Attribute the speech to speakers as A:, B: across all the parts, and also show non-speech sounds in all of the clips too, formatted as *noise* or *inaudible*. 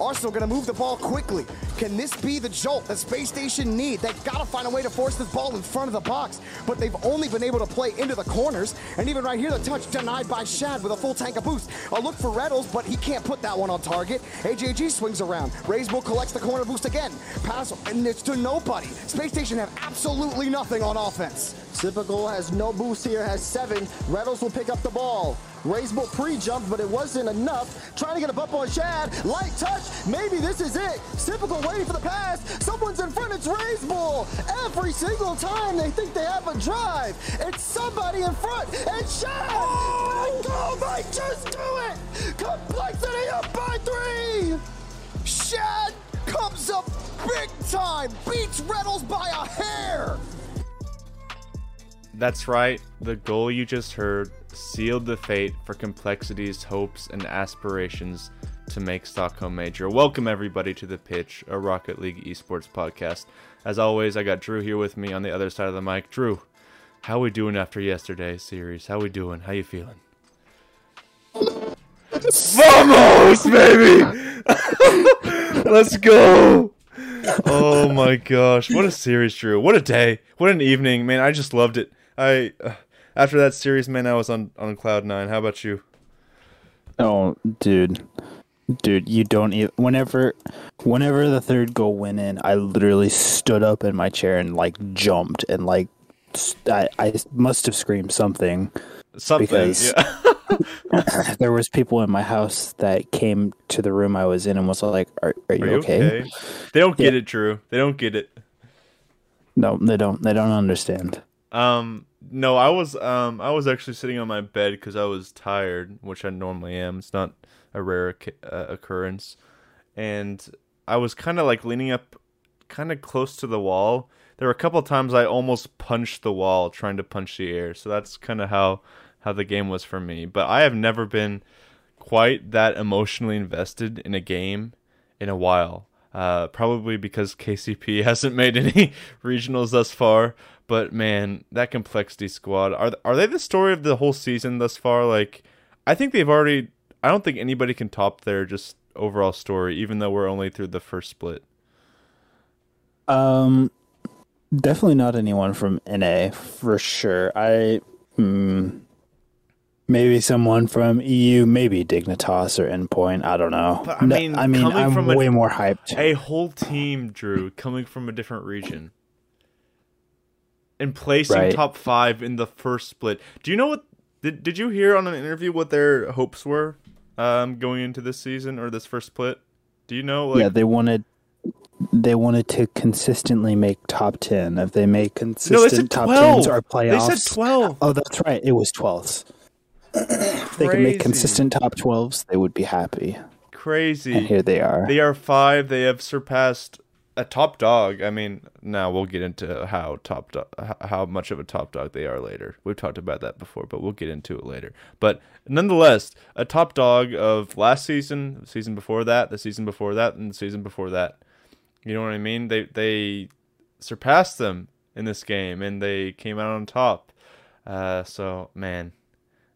A: Arsenal gonna move the ball quickly. Can this be the jolt that Space Station need? They've got to find a way to force this ball in front of the box, but they've only been able to play into the corners. And even right here, the touch denied by Shad with a full tank of boost. A look for Retals, but he can't put that one on target. AJG swings around. Raisbull collects the corner boost again. Pass, and it's to nobody. Space Station have absolutely nothing on offense.
B: Sypical has no boost here, has seven. Reynolds will pick up the ball. Raisable pre-jump, but it wasn't enough. Trying to get a bump on Shad. Light touch. Maybe this is it. Sypical waiting for the pass. Someone's in front. It's Raisable. Every single time they think they have a drive, it's somebody in front. And Shad. Oh, oh my, just do it. Complexity up by three.
A: Shad comes up big time. Beats Reynolds by a hair.
C: That's right, the goal you just heard sealed the fate for complexities, hopes and aspirations to make Stockholm major. Welcome everybody to the pitch, a Rocket League esports podcast. As always, I got Drew here with me on the other side of the mic. Drew, how we doing after yesterday's series? How we doing? How you feeling? Vamos, baby! *laughs* Let's go! Oh my gosh, what a series, Drew! What a day! What an evening, man! I just loved it. I uh, after that series, man, I was on on cloud nine. How about you?
D: Oh, dude, dude, you don't even. Whenever, whenever the third goal went in, I literally stood up in my chair and like jumped and like I I must have screamed something.
C: Something.
D: Because
C: yeah. *laughs*
D: there was people in my house that came to the room I was in and was like, "Are, are, you,
C: Are you
D: okay?
C: okay? They don't get
D: Yeah.
C: it, Drew. They don't get it.
D: No, they don't. They don't understand.
C: Um, no, I was um I was actually sitting on my bed because I was tired, which I normally am. It's not a rare uh, occurrence, and I was kind of like leaning up, kind of close to the wall. There were a couple times I almost punched the wall trying to punch the air. So that's kind of how how the game was for me. But I have never been quite that emotionally invested in a game in a while. Uh, probably because KCP *laughs* hasn't made any regionals thus far. But man, that complexity squad are are they the story of the whole season thus far? Like, I think they've already. I don't think anybody can top their just overall story, even though we're only through the first split.
D: Um, definitely not anyone from NA for sure. I mm, maybe someone from EU, maybe Dignitas or Endpoint. I don't know.
C: But, I
D: No,
C: mean,
D: I mean, I'm
C: from a-
D: way more hyped.
C: A whole team, Drew, coming from a different region. And placing
D: Right.
C: top five in the first split. Do you know what did did you hear on an interview what their hopes were um going into this season or this first split? Do you know like
D: yeah, they wanted they wanted to consistently make top ten. If they make consistent
C: No,
D: top
C: 12.
D: tens or playoffs, They
C: said 12.
D: Oh, that's right. It was twelfths. if they could make consistent top twelves, they would be happy.
C: crazy.
D: And here they are.
C: They are five. They have surpassed a top dog. I mean, now we'll get into how top do- how much of a top dog they are later. We've talked about that before, but we'll get into it later. But nonetheless, a top dog of last season, season before that, the season before that, and the season before that. You know what I mean? They they surpassed them in this game, and they came out on top. Uh, so man,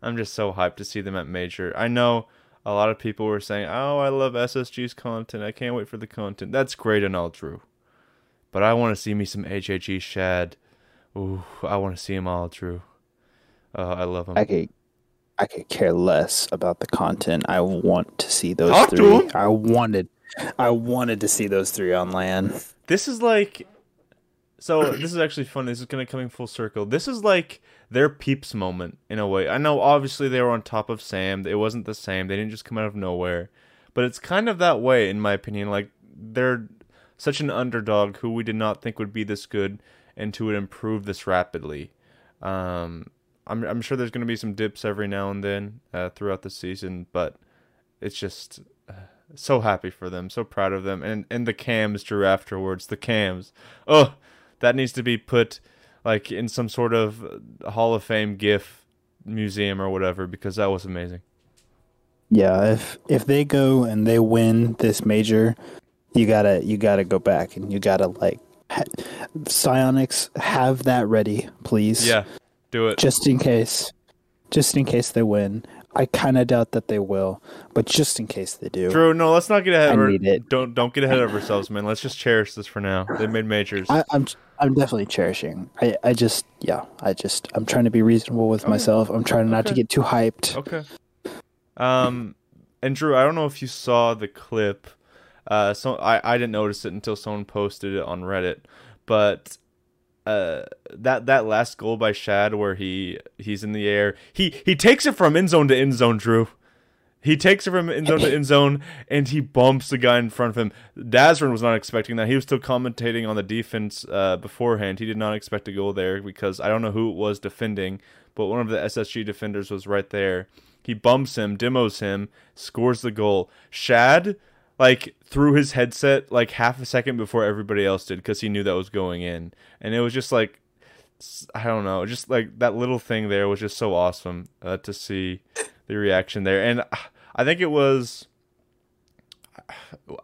C: I'm just so hyped to see them at major. I know a lot of people were saying, "Oh, I love SSG's content. I can't wait for the content." That's great and all true, but I want to see me some HHG Shad. Ooh, I want to see him all true. Uh, I love him.
D: I could, I could care less about the content. I want to see those
C: Talk
D: three. I wanted, I wanted to see those three on land.
C: This is like, so *clears throat* this is actually fun. This is gonna coming full circle. This is like their peeps moment in a way. I know obviously they were on top of Sam. It wasn't the same. They didn't just come out of nowhere, but it's kind of that way in my opinion. Like they're such an underdog who we did not think would be this good and who would improve this rapidly. Um, I'm I'm sure there's gonna be some dips every now and then uh, throughout the season, but it's just uh, so happy for them, so proud of them, and and the cams drew afterwards. The cams, oh, that needs to be put like in some sort of Hall of Fame GIF museum or whatever because that was amazing.
D: Yeah, if if they go and they win this major, you gotta you gotta go back and you gotta like ha- Psyonix have that ready, please.
C: Yeah, do it.
D: just in case, just in case they win. I kind of doubt that they will, but just in case they do,
C: Drew, no, let's not get ahead.
D: I
C: of our-
D: need it.
C: Don't don't get ahead of ourselves, man. Let's just cherish this for now. They made majors.
D: I, I'm I'm definitely cherishing. I, I just yeah, I just I'm trying to be reasonable with myself. I'm trying not to get too hyped.
C: Okay. Um, and Drew, I don't know if you saw the clip. Uh, so I I didn't notice it until someone posted it on Reddit, but uh that that last goal by Shad where he he's in the air he he takes it from end zone to end zone Drew he takes it from end zone to end zone and he bumps the guy in front of him. Dazrin was not expecting that. He was still commentating on the defense uh beforehand. He did not expect to go there because I don't know who it was defending but one of the SSG defenders was right there. He bumps him demos him scores the goal. Shad like threw his headset like half a second before everybody else did because he knew that was going in. And it was just like I don't know just like that little thing there was just so awesome uh, to see the reaction there. And uh, i think it was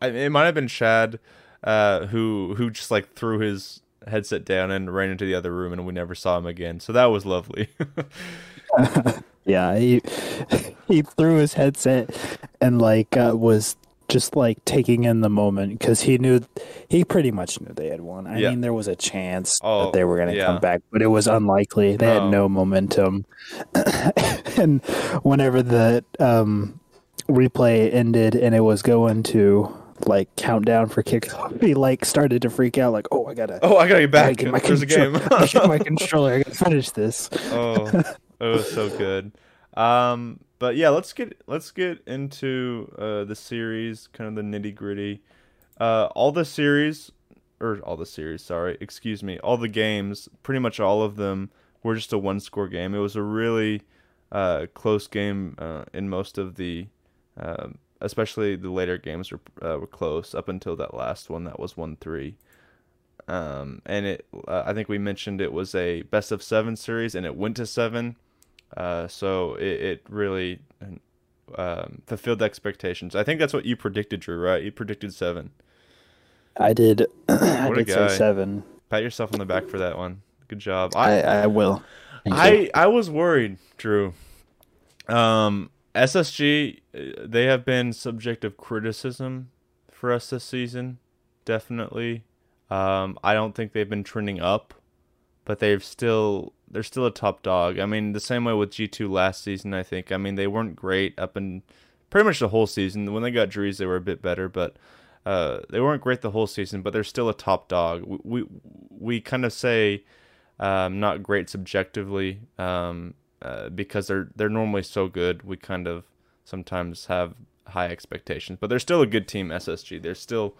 C: it might have been Chad, uh, who who just like threw his headset down and ran into the other room and we never saw him again so that was lovely *laughs*
D: Yeah, he he threw his headset and like uh, was just like taking in the moment because he knew he pretty much knew they had won. I
C: Yeah.
D: mean, there was a chance
C: Oh,
D: that they were going to
C: yeah.
D: come back, but it was unlikely. They had
C: Oh.
D: no momentum, *coughs* and whenever the um, replay ended and it was going to like countdown for kickoff, *laughs* he like started to freak out, like, "Oh, I gotta."
C: oh i gotta get back
D: get my
C: there's a game *laughs*
D: my *laughs* controller. I gotta finish this.
C: oh, it was so good. Um, but yeah, let's get let's get into uh, the series, kind of the nitty gritty. Uh, all the series, or all the series, sorry, excuse me, all the games, pretty much all of them were just a one score game. It was a really uh, close game uh, in most of the, um especially the later games were uh, were close up until that last one that was one three um, and it uh, I think we mentioned it was a best of seven series, and it went to seven. Uh, so it, it really um, fulfilled expectations. I think that's what you predicted, Drew. Right? You predicted seven.
D: I did. *clears throat* I did say seven.
C: Pat yourself on the back for that one. Good job.
D: I, I will. Thank you.
C: I I was worried, Drew. Um, SSG uh, they have been subject of criticism for us this season, definitely. Um, I don't think they've been trending up, but they've still they're still a top dog. I mean, the same way with G two last season. I think. I mean, they weren't great up in pretty much the whole season. When they got Drees, they were a bit better, but uh, they weren't great the whole season. But they're still a top dog. We we, we kind of say um, not great subjectively um, uh, because they're they're normally so good. We kind of sometimes have high expectations, but they're still a good team. SSG, they're still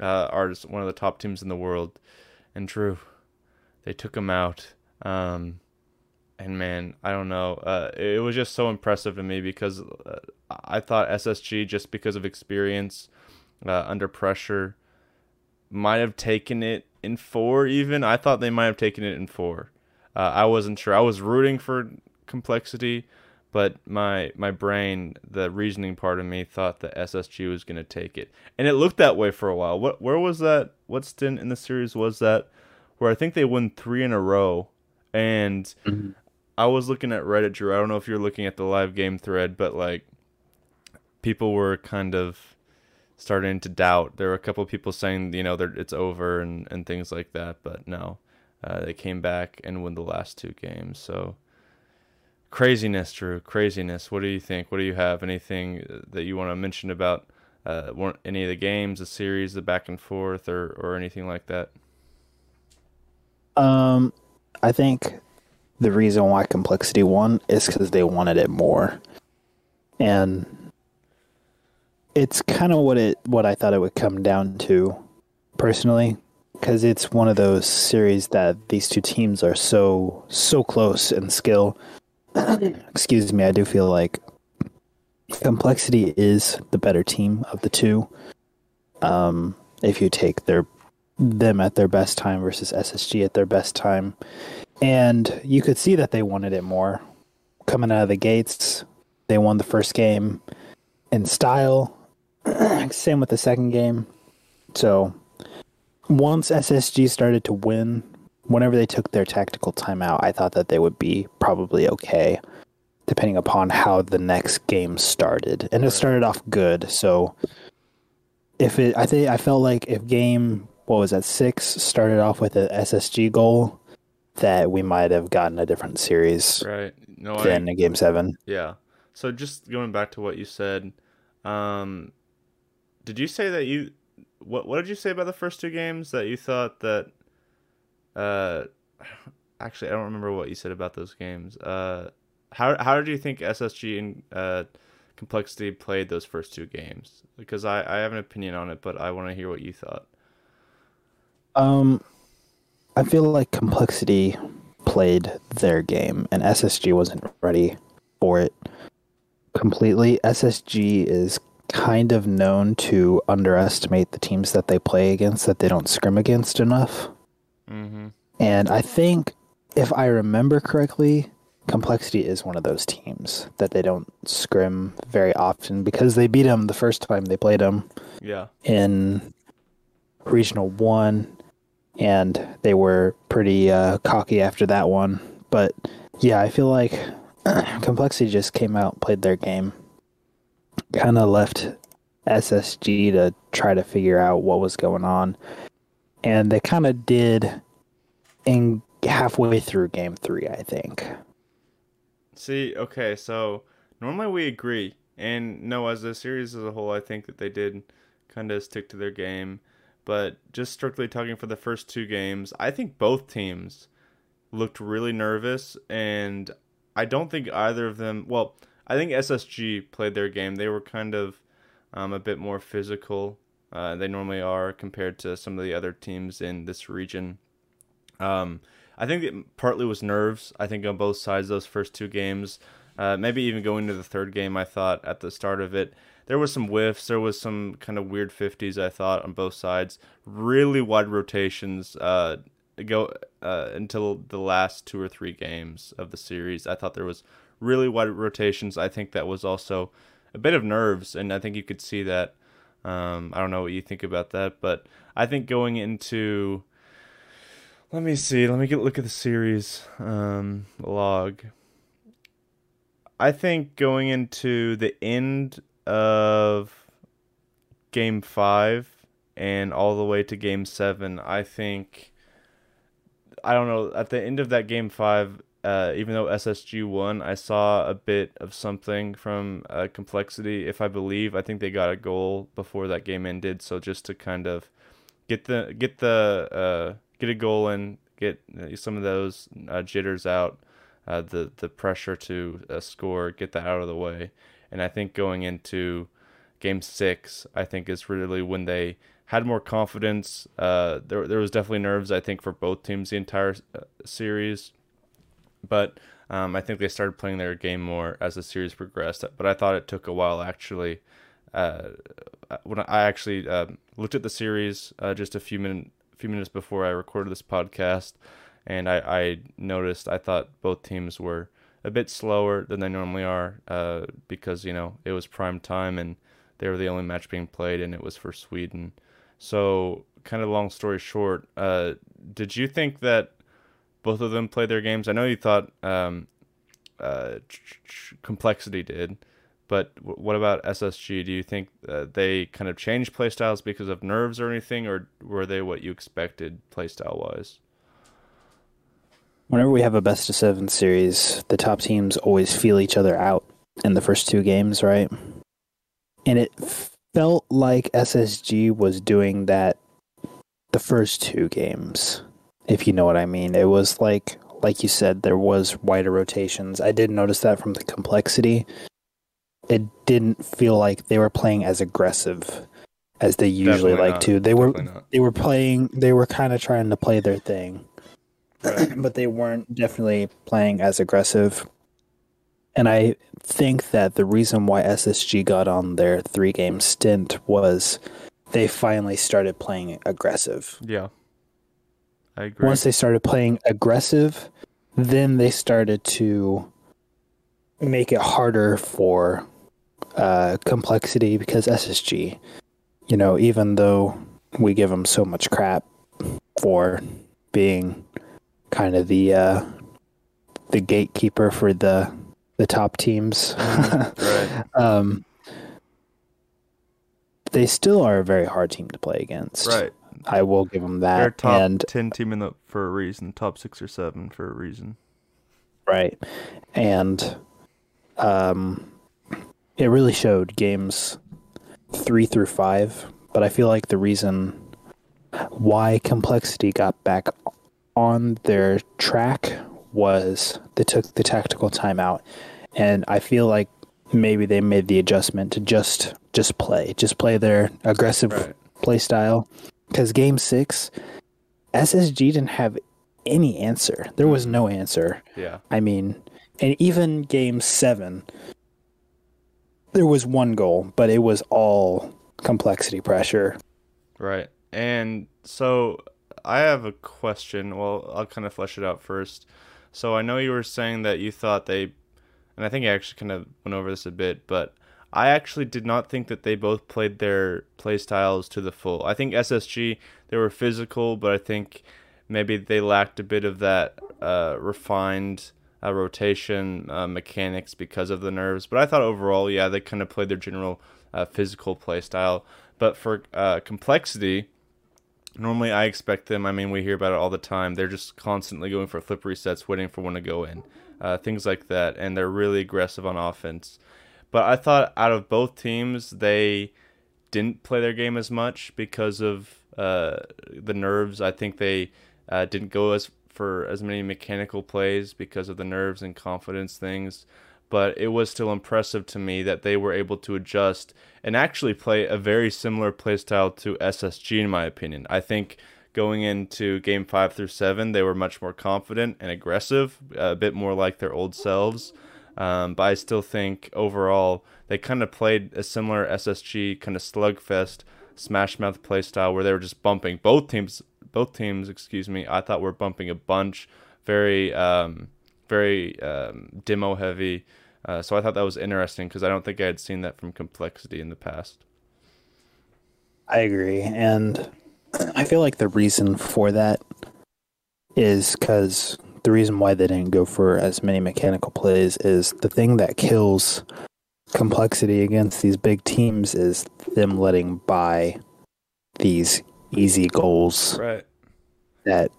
C: uh, are one of the top teams in the world. And Drew, they took them out. Um, and man, I don't know. Uh, it was just so impressive to me because uh, I thought SSG, just because of experience uh, under pressure, might have taken it in four. Even I thought they might have taken it in four. Uh, I wasn't sure. I was rooting for complexity, but my my brain, the reasoning part of me, thought that SSG was going to take it, and it looked that way for a while. What where was that? What stint in the series was that? Where I think they won three in a row, and I was looking at Reddit, Drew. I don't know if you're looking at the live game thread, but like people were kind of starting to doubt. There were a couple of people saying, you know, that it's over and, and things like that, but no, uh, they came back and won the last two games. So craziness, Drew, craziness. What do you think? What do you have? Anything that you want to mention about uh, any of the games, the series, the back and forth, or or anything like that?
D: Um, I think the reason why complexity won is because they wanted it more, and it's kind of what it what I thought it would come down to, personally, because it's one of those series that these two teams are so so close in skill. *coughs* Excuse me, I do feel like complexity is the better team of the two. Um, if you take their them at their best time versus SSG at their best time. And you could see that they wanted it more. Coming out of the gates, they won the first game in style. *coughs* Same with the second game. So once SSG started to win, whenever they took their tactical timeout, I thought that they would be probably okay. depending upon how the next game started. And it started off good. So if it, I think I felt like if game what was that six started off with an SSG goal, that we might have gotten a different series
C: Right. No,
D: than
C: I,
D: a game seven.
C: yeah. So just going back to what you said, um, did you say that you what what did you say about the first two games that you thought that uh *sighs* actually I don't remember what you said about those games. Uh how how did you think SSG and uh Complexity played those first two games? Because I I have an opinion on it, but I want to hear what you thought.
D: Um, I feel like complexity played their game, and SSG wasn't ready for it completely. SSG is kind of known to underestimate the teams that they play against that they don't scrim against enough.
C: Mhm.
D: And I think, if I remember correctly, Complexity is one of those teams that they don't scrim very often because they beat them the first time they played them
C: Yeah.
D: in Regional 1, and they were pretty uh, cocky after that one. But yeah, I feel like *clears throat* Complexity just came out, played their game, kind of left SSG to try to figure out what was going on. And they kind of did in halfway through game three, I think.
C: See, okay, so normally we agree, and no, as a series as a whole, I think that they did kind of stick to their game. But just strictly talking for the first two games, I think both teams looked really nervous, and I don't think either of them. Well, I think SSG played their game. They were kind of um, a bit more physical. Uh, they normally are compared to some of the other teams in this region. Um, I think it partly was nerves. I think on both sides those first two games, uh, maybe even going to the third game. I thought at the start of it there was some whiffs. There was some kind of weird fifties. I thought on both sides, really wide rotations. Uh, go uh, until the last two or three games of the series. I thought there was really wide rotations. I think that was also a bit of nerves, and I think you could see that. Um, I don't know what you think about that, but I think going into let me see. Let me get look at the series um, log. I think going into the end of game five and all the way to game seven, I think I don't know. At the end of that game five, uh, even though SSG won, I saw a bit of something from uh, complexity. If I believe, I think they got a goal before that game ended. So just to kind of get the get the uh, get a goal in, get uh, some of those uh, jitters out, uh, the the pressure to score, get that out of the way. And I think going into game six, I think is really when they had more confidence. There there was definitely nerves, I think, for both teams the entire series, but um, I think they started playing their game more as the series progressed. But I thought it took a while actually. Uh, when I actually uh, looked at the series uh, just a few minutes few minutes before I recorded this podcast, and I, I noticed I thought both teams were a bit slower than they normally are uh, because you know it was prime time and they were the only match being played and it was for Sweden. So, kind of long story short, uh, did you think that both of them play their games? I know you thought um, uh, complexity did, but what about SSG? Do you think uh, they kind of changed playstyles because of nerves or anything, or were they what you expected playstyle wise?
D: Whenever we have a best of seven series, the top teams always feel each other out in the first two games, right? And it felt like SSG was doing that the first two games, if you know what I mean. It was like, like you said, there was wider rotations. I did notice that from the complexity. It didn't feel like they were playing as aggressive as they usually
C: Definitely
D: like
C: not.
D: to. They were
C: not.
D: they were playing. They were kind of trying to play their thing *clears throat* but they weren't definitely playing as aggressive. And I think that the reason why SSG got on their three game stint was they finally started playing aggressive.
C: Yeah, I agree.
D: Once they started playing aggressive, then they started to make it harder for uh, complexity because SSG, you know, even though we give them so much crap for being kind of the uh, the gatekeeper for the the top teams. *laughs*
C: Right.
D: um, they still are a very hard team to play against.
C: Right.
D: I will give them that.
C: They're
D: that.
C: top
D: and
C: ten team in the for a reason. Top six or seven for a reason.
D: right, and um, it really showed games three through five. But I feel like the reason why complexity got back on their track was they took the tactical timeout, and I feel like maybe they made the adjustment to just just play, just play their aggressive
C: Right.
D: play style. Because game six, SSG didn't have any answer. There was no answer.
C: Yeah.
D: I mean, and even game seven, there was one goal, but it was all complexity pressure.
C: Right. And so I have a question. Well, I'll kind of flesh it out first. So I know you were saying that you thought they, and I think I actually kind of went over this a bit, but I actually did not think that they both played their play styles to the full. I think SSG, they were physical, but I think maybe they lacked a bit of that uh, refined uh, rotation uh, mechanics because of the nerves. But I thought overall, yeah, they kind of played their general uh, physical play style. But for uh, complexity, normally I expect them. I mean, we hear about it all the time. They're just constantly going for flip resets, waiting for one to go in, uh, things like that, and they're really aggressive on offense. But I thought out of both teams, they didn't play their game as much because of uh, the nerves. I think they uh, didn't go as for as many mechanical plays because of the nerves and confidence things. But it was still impressive to me that they were able to adjust and actually play a very similar playstyle to SSG, in my opinion. I think going into game five through seven, they were much more confident and aggressive, a bit more like their old selves. Um, but I still think overall they kind of played a similar SSG kind of slugfest smash mouth play style where they were just bumping both teams. Both teams, excuse me, I thought were bumping a bunch, very, um, very um, demo heavy. Uh, so I thought that was interesting because I don't think I had seen that from Complexity in the past.
D: I agree. And *clears throat* I feel like the reason for that is because the reason why they didn't go for as many mechanical plays is the thing that kills complexity against these big teams is them letting by these easy goals
C: Right.
D: that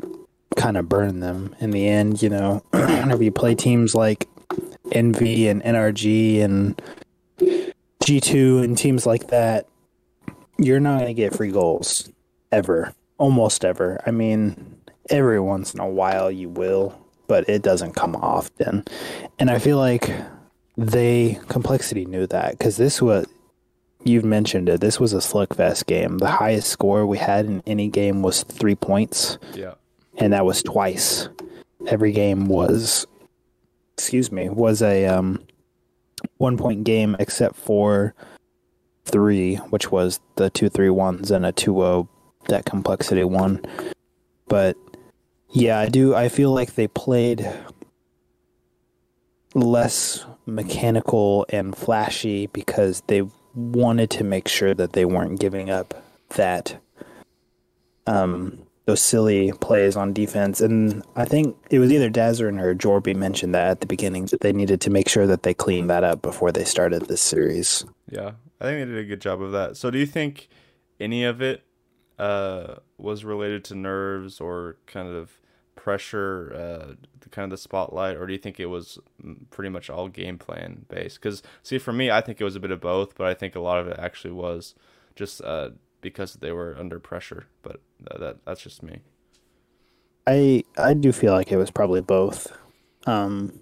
D: kind of burn them in the end. You know, *clears throat* whenever you play teams like Envy and NRG and G2 and teams like that, you're not going to get free goals ever, almost ever. I mean, every once in a while you will, but it doesn't come often. And I feel like they complexity knew that because this was you've mentioned it. This was a slugfest game. The highest score we had in any game was three points,
C: Yeah.
D: and that was twice. Every game was, excuse me, was a um, one point game except for three, which was the two three ones and a 2-0 that complexity one. But yeah, I do. I feel like they played less mechanical and flashy because they wanted to make sure that they weren't giving up that um those silly plays on defense and I think it was either Dazzern or Jorby mentioned that at the beginning that they needed to make sure that they cleaned that up before they started this series.
C: Yeah, I think they did a good job of that. So, do you think any of it uh, was related to nerves or kind of pressure, uh, the kind of the spotlight, or do you think it was mm, pretty much all game plan based? Because, see, for me, I think it was a bit of both, but I think a lot of it actually was just uh, because they were under pressure. But that that's just me.
D: I I do feel like it was probably both. Um,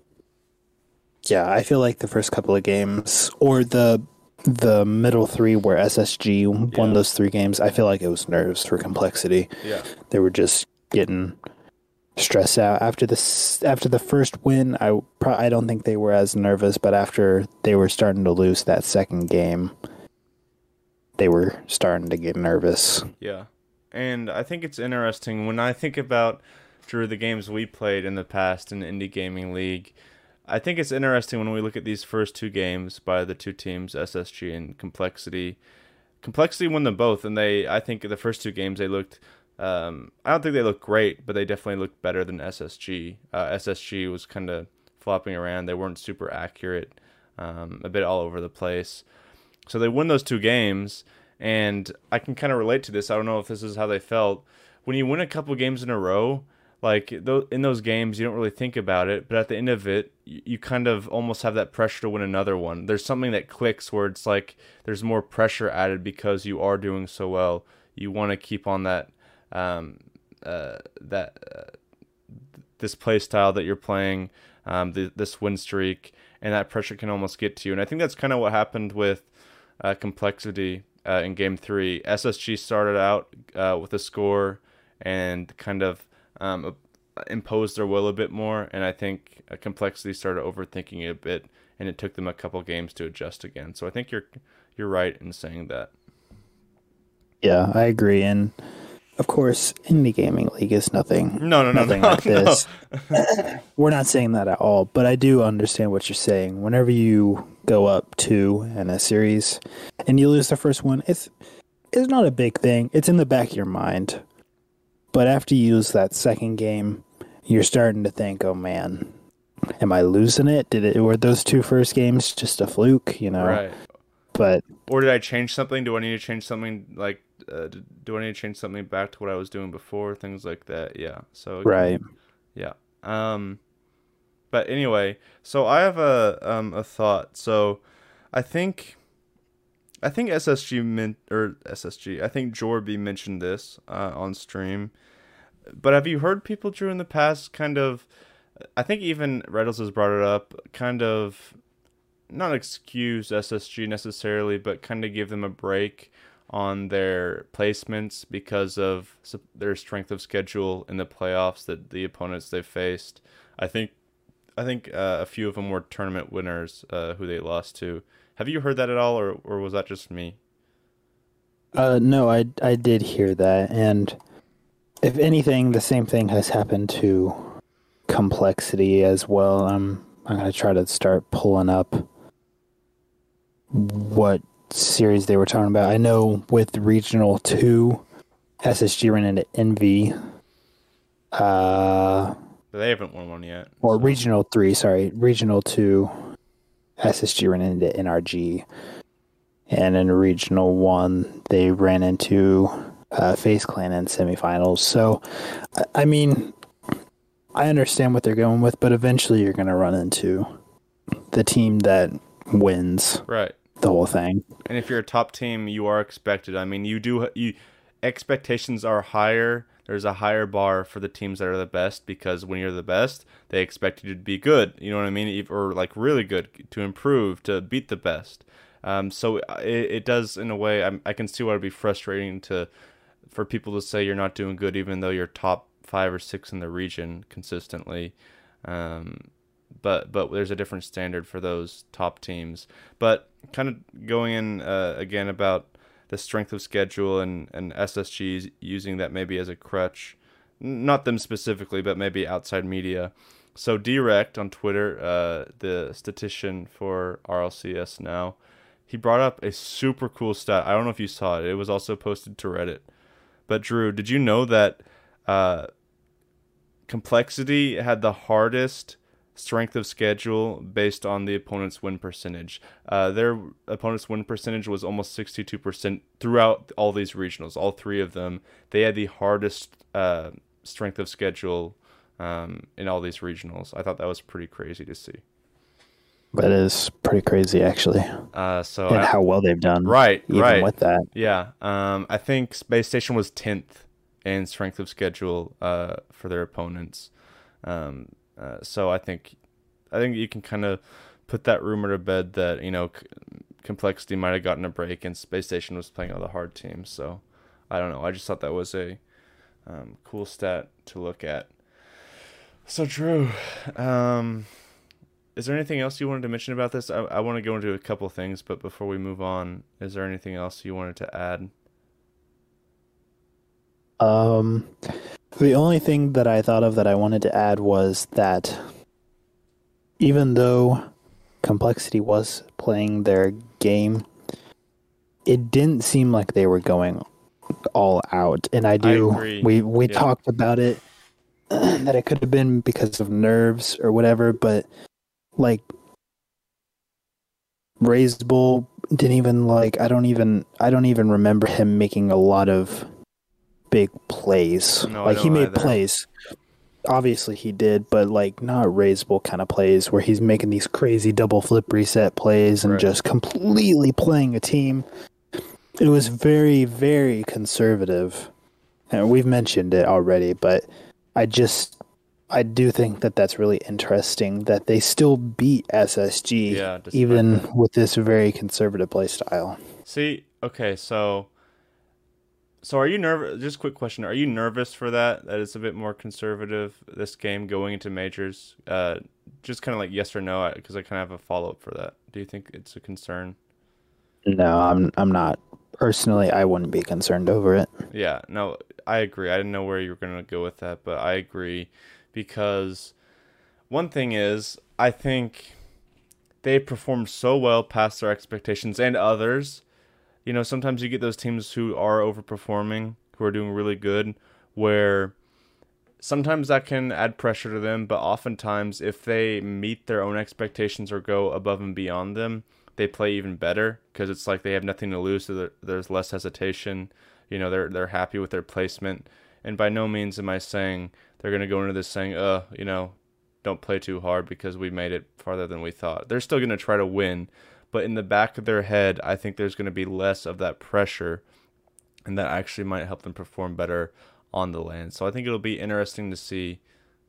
D: yeah, I feel like the first couple of games or the the middle three where SSG won
C: Yeah.
D: those three games, I feel like it was nerves for complexity.
C: Yeah,
D: They were just getting stressed out after this after the first win. I I don't think they were as nervous, but after they were starting to lose that second game, they were starting to get nervous.
C: Yeah. And I think it's interesting when I think about Drew the games we played in the past in the Indie Gaming League. I think it's interesting when we look at these first two games by the two teams, SSG and Complexity. Complexity won them both, and they I think the first two games they looked. Um, I don't think they look great, but they definitely looked better than SSG. Uh, SSG was kind of flopping around. They weren't super accurate, um, a bit all over the place. So they win those two games, and I can kind of relate to this. I don't know if this is how they felt when you win a couple games in a row. Like in those games, you don't really think about it, but at the end of it, you kind of almost have that pressure to win another one. There's something that clicks where it's like there's more pressure added because you are doing so well. You want to keep on that um, uh, that uh, this play style that you're playing, um, the, this win streak, and that pressure can almost get to you. And I think that's kind of what happened with uh, complexity uh, in Game Three. SSG started out uh, with a score and kind of um, imposed their will a bit more, and I think uh, complexity started overthinking it a bit, and it took them a couple games to adjust again. So I think you're you're right in saying that.
D: Yeah, I agree, and of course, indie gaming league is nothing.
C: No, no,
D: nothing
C: no,
D: like *laughs* this. *laughs* We're not saying that at all, but I do understand what you're saying. Whenever you go up two in a series and you lose the first one, it's it's not a big thing. It's in the back of your mind. But after you lose that second game, you're starting to think, "Oh man, am I losing it? Did it were those two first games just a fluke?" You know,
C: right?
D: But
C: or did I change something? Do I need to change something? Like, uh, do I need to change something back to what I was doing before? Things like that. Yeah. So
D: right.
C: Yeah. Um. But anyway, so I have a um a thought. So, I think. I think SSG meant or SSG. I think Jorby mentioned this uh, on stream but have you heard people, Drew, in the past kind of, I think even Retals has brought it up, kind of not excuse SSG necessarily, but kind of give them a break on their placements because of their strength of schedule in the playoffs that the opponents they faced. I think I think uh, a few of them were tournament winners uh, who they lost to. Have you heard that at all, or or was that just me?
D: Uh, no, I I did hear that, and if anything, the same thing has happened to complexity as well. I'm I'm gonna try to start pulling up what series they were talking about. I know with regional two, SSG ran into Envy. Uh,
C: they haven't won one yet.
D: Or so. regional three, sorry, regional two, SSG ran into NRG, and in regional one they ran into uh, FaZe Clan in semifinals. So, I mean, I understand what they're going with, but eventually you're going to run into the team that wins.
C: Right.
D: The whole thing.
C: And if you're a top team, you are expected. I mean, you do you expectations are higher. There's a higher bar for the teams that are the best because when you're the best, they expect you to be good. You know what I mean? Or like really good to improve to beat the best. Um, so uh, it, it does in a way. I, I can see why it'd be frustrating to for people to say you're not doing good, even though you're top five or six in the region consistently. Um, but but there's a different standard for those top teams. But kind of going in uh, again about the strength of schedule and and SSGs using that maybe as a crutch, not them specifically, but maybe outside media. So Direct on Twitter, uh, the statistician for RLCS now, he brought up a super cool stat. I don't know if you saw it. It was also posted to Reddit. But Drew, did you know that uh, Complexity had the hardest strength of schedule based on the opponent's win percentage? Uh, their opponent's win percentage was almost 62% throughout all these regionals, all three of them. They had the hardest uh, strength of schedule um, in all these regionals. I thought that was pretty crazy to see.
D: That is pretty crazy, actually.
C: Uh, so
D: and I, how well they've done,
C: right?
D: Even
C: right.
D: with that,
C: yeah. Um, I think Space Station was tenth in strength of schedule uh, for their opponents. Um, uh, so I think, I think you can kind of put that rumor to bed that you know c- complexity might have gotten a break and Space Station was playing all the hard teams. So I don't know. I just thought that was a um, cool stat to look at. So Drew, um, is there anything else you wanted to mention about this? I, I want to go into a couple things, but before we move on, is there anything else you wanted to add?
D: Um, the only thing that I thought of that I wanted to add was that even though Complexity was playing their game, it didn't seem like they were going all out. And I do,
C: I
D: we we
C: yeah.
D: talked about it *clears throat* that it could have been because of nerves or whatever, but like raised bull didn't even like I don't even I don't even remember him making a lot of big plays.
C: No,
D: like he made
C: either.
D: plays. Obviously he did, but like not raisable kind of plays where he's making these crazy double flip reset plays and
C: Right.
D: just completely playing a team. It was very, very conservative. And we've mentioned it already, but I just I do think that that's really interesting that they still beat SSG
C: Yeah,
D: even
C: that.
D: with this very conservative play style.
C: See, okay, so so are you nervous? Just quick question: Are you nervous for that? That it's a bit more conservative this game going into majors. Uh, just kind of like yes or no, because I kind of have a follow up for that. Do you think it's a concern?
D: No, I'm I'm not personally. I wouldn't be concerned over it.
C: Yeah, no, I agree. I didn't know where you were gonna go with that, but I agree because one thing is I think they performed so well past their expectations and others. You know, sometimes you get those teams who are overperforming, who are doing really good, where sometimes that can add pressure to them, but oftentimes if they meet their own expectations or go above and beyond them, they play even better because it's like they have nothing to lose, so there's less hesitation. You know, they're they're happy with their placement, and by no means am I saying they're going to go into this saying, "Uh, you know, don't play too hard because we made it farther than we thought." They're still going to try to win, but in the back of their head, I think there's going to be less of that pressure, and that actually might help them perform better on the land. So I think it'll be interesting to see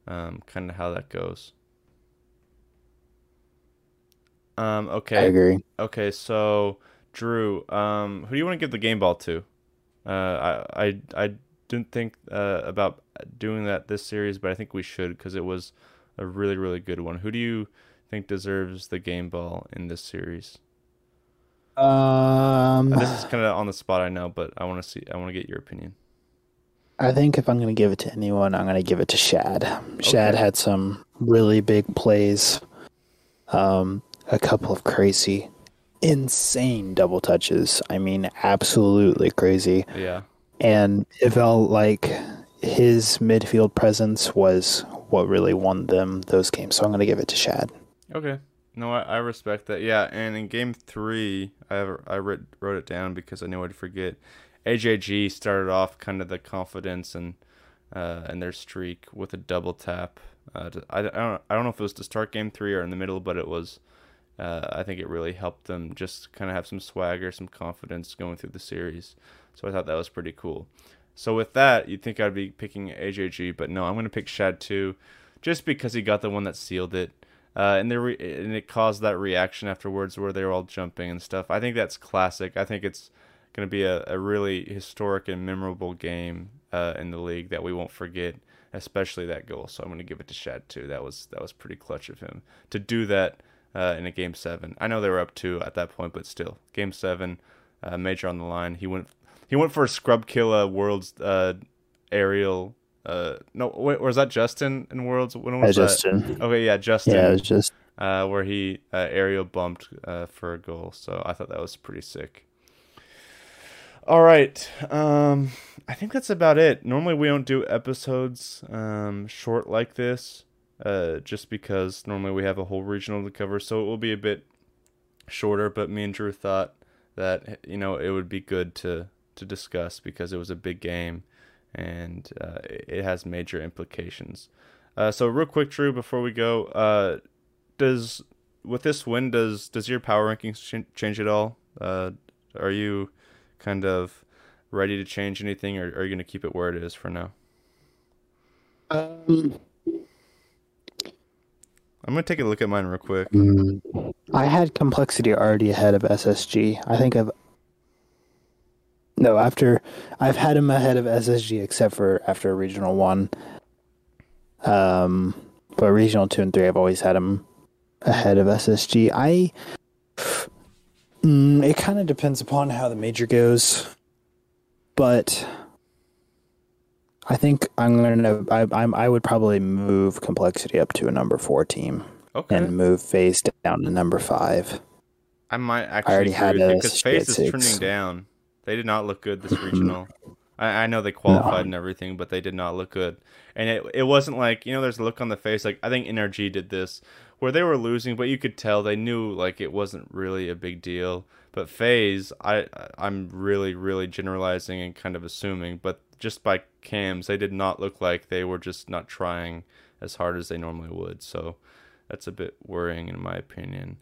C: um, kind of how that goes. Um, okay.
D: I agree.
C: Okay, so Drew, um, who do you want to give the game ball to? Uh, I I I didn't think uh, about doing that this series, but I think we should because it was a really really good one. Who do you think deserves the game ball in this series?
D: Um,
C: this is kind of on the spot, I know, but I want to see. I want to get your opinion.
D: I think if I'm going to give it to anyone, I'm going to give it to Shad. Shad
C: Okay.
D: had some really big plays, um, a couple of crazy, insane double touches. I mean, absolutely crazy.
C: Yeah.
D: And it felt like his midfield presence was what really won them those games. So I'm going to give it to Shad.
C: Okay. No, I, I respect that. Yeah, and in game three, I I wrote wrote it down because I knew I'd forget. AJG started off kind of the confidence and uh, and their streak with a double tap. Uh, to, I, I don't I don't know if it was to start game three or in the middle, but it was. Uh, I think it really helped them just kind of have some swagger, some confidence going through the series. So I thought that was pretty cool. So with that, you'd think I'd be picking AJG, but no, I'm going to pick Shad too, just because he got the one that sealed it. Uh, and, the re- and it caused that reaction afterwards where they were all jumping and stuff. I think that's classic. I think it's going to be a, a really historic and memorable game uh, in the league that we won't forget, especially that goal. So I'm going to give it to Shad too. That was that was pretty clutch of him to do that uh, in a game seven. I know they were up two at that point, but still, game seven, uh, major on the line. He went he went for a scrub kill uh, world's uh, aerial. Uh, no, wait, was that Justin in Worlds? When was that?
D: Justin.
C: Okay, yeah, Justin
D: Yeah, it was just
C: uh, where he uh, aerial bumped uh, for a goal. So I thought that was pretty sick. All right, um, I think that's about it. Normally we don't do episodes um, short like this, uh, just because normally we have a whole regional to cover, so it will be a bit shorter. But me and Drew thought that you know it would be good to to discuss because it was a big game and uh, it has major implications. Uh, so real quick, Drew, before we go, uh, does with this win does does your power rankings ch- change at all? Uh, are you kind of ready to change anything, or are you going to keep it where it is for now?
D: um,
C: I'm going to take a look at mine real quick.
D: Mm, I had complexity already ahead of SSG. I think I've no after I've had him ahead of SSG except for after regional one. Um, but regional two and three, I've always had him ahead of SSG. I mm, it kind of depends upon how the major goes, but I think I'm gonna. I, I'm. I would probably move complexity up to a number four team
C: Okay,
D: and move FaZe down to number five.
C: I might actually
D: I
C: already
D: had a
C: because FaZe is
D: six.
C: trending down. They did not look good this *laughs* regional. I, I know they qualified and everything, but they did not look good. And it it wasn't like you know, there's a look on the face. Like I think NRG did this, where they were losing, but you could tell they knew like it wasn't really a big deal. But FaZe, I I'm really really generalizing and kind of assuming, but just by cams, they did not look like they were just not trying as hard as they normally would. So that's a bit worrying in my opinion.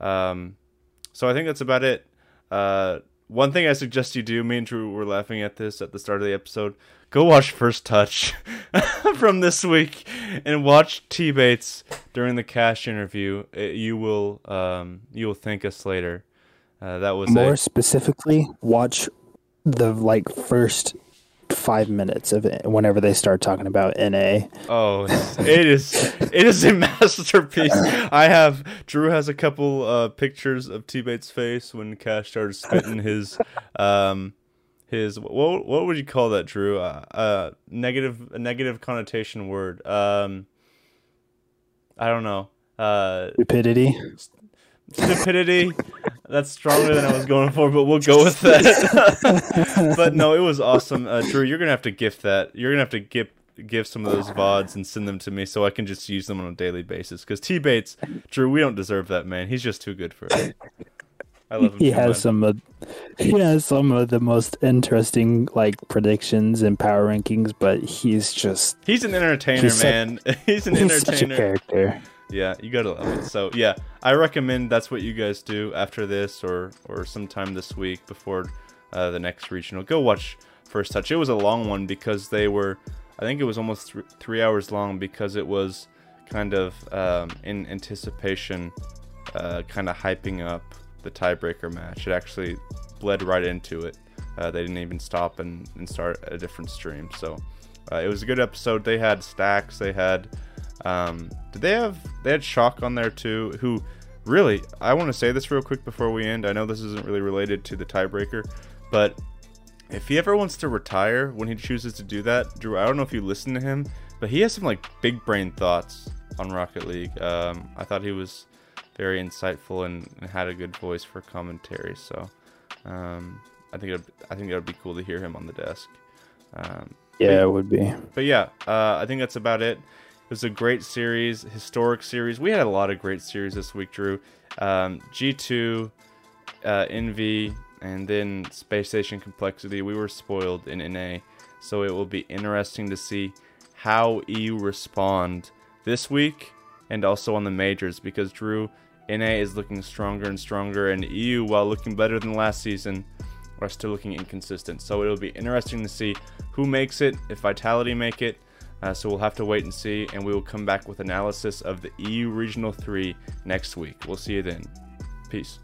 C: Um, so I think that's about it. Uh, one thing I suggest you do, me and Drew were laughing at this at the start of the episode. Go watch First Touch *laughs* from this week and watch Tbates during the cash interview. It, you will um, you will thank us later. Uh, that was
D: More
C: a,
D: specifically, watch the like first five minutes of it whenever they start talking about NA.
C: Oh, it is it is a *laughs* masterpiece. I have Drew has a couple uh, pictures of Tbates' face when Cash started spitting *laughs* his um his what what would you call that, Drew? Uh, uh negative a negative connotation word. Um I don't know. Uh
D: Stupidity.
C: stupidity. That's stronger than I was going for, but we'll go with that. *laughs* but no, it was awesome. Uh, Drew, you're gonna have to gift that. You're gonna have to give give some of those vods and send them to me so I can just use them on a daily basis. Because Tbates, Drew, we don't deserve that man. He's just too good for it. I love him.
D: He has
C: much.
D: some of he has some of the most interesting like predictions and power rankings, but he's just
C: He's an entertainer,
D: He's such-
C: man. *laughs* he's an
D: he's such a
C: entertainer.
D: character.
C: Yeah, you gotta love it. So yeah, I recommend that's what you guys do after this or or sometime this week before uh, the next regional. Go watch First Touch. It was a long one because they were, I think it was almost th- three hours long because it was kind of um, in anticipation, uh, kind of hyping up the tiebreaker match. It actually bled right into it. Uh, they didn't even stop and, and start a different stream. So uh, it was a good episode. They had stacks. They had. Um, did they have they had Shock on there too? Who really? I want to say this real quick before we end. I know this isn't really related to the tiebreaker, but if he ever wants to retire when he chooses to do that, Drew, I don't know if you listen to him, but he has some like big brain thoughts on Rocket League. Um, I thought he was very insightful and, and had a good voice for commentary. So um, I think it'd, I think it would be cool to hear him on the desk. Um,
D: Yeah, it would be.
C: but yeah, uh, I think that's about it. It was a great series, historic series. We had a lot of great series this week, Drew. Um, G2, uh, NV, and then Spacestation Complexity. We were spoiled in NA, so it will be interesting to see how EU respond this week and also on the majors because Drew, NA is looking stronger and stronger, and EU, while looking better than last season, are still looking inconsistent. So it'll be interesting to see who makes it, if Vitality make it. Uh, so we'll have to wait and see, and we will come back with analysis of the EU Regional 3 next week. We'll see you then. Peace.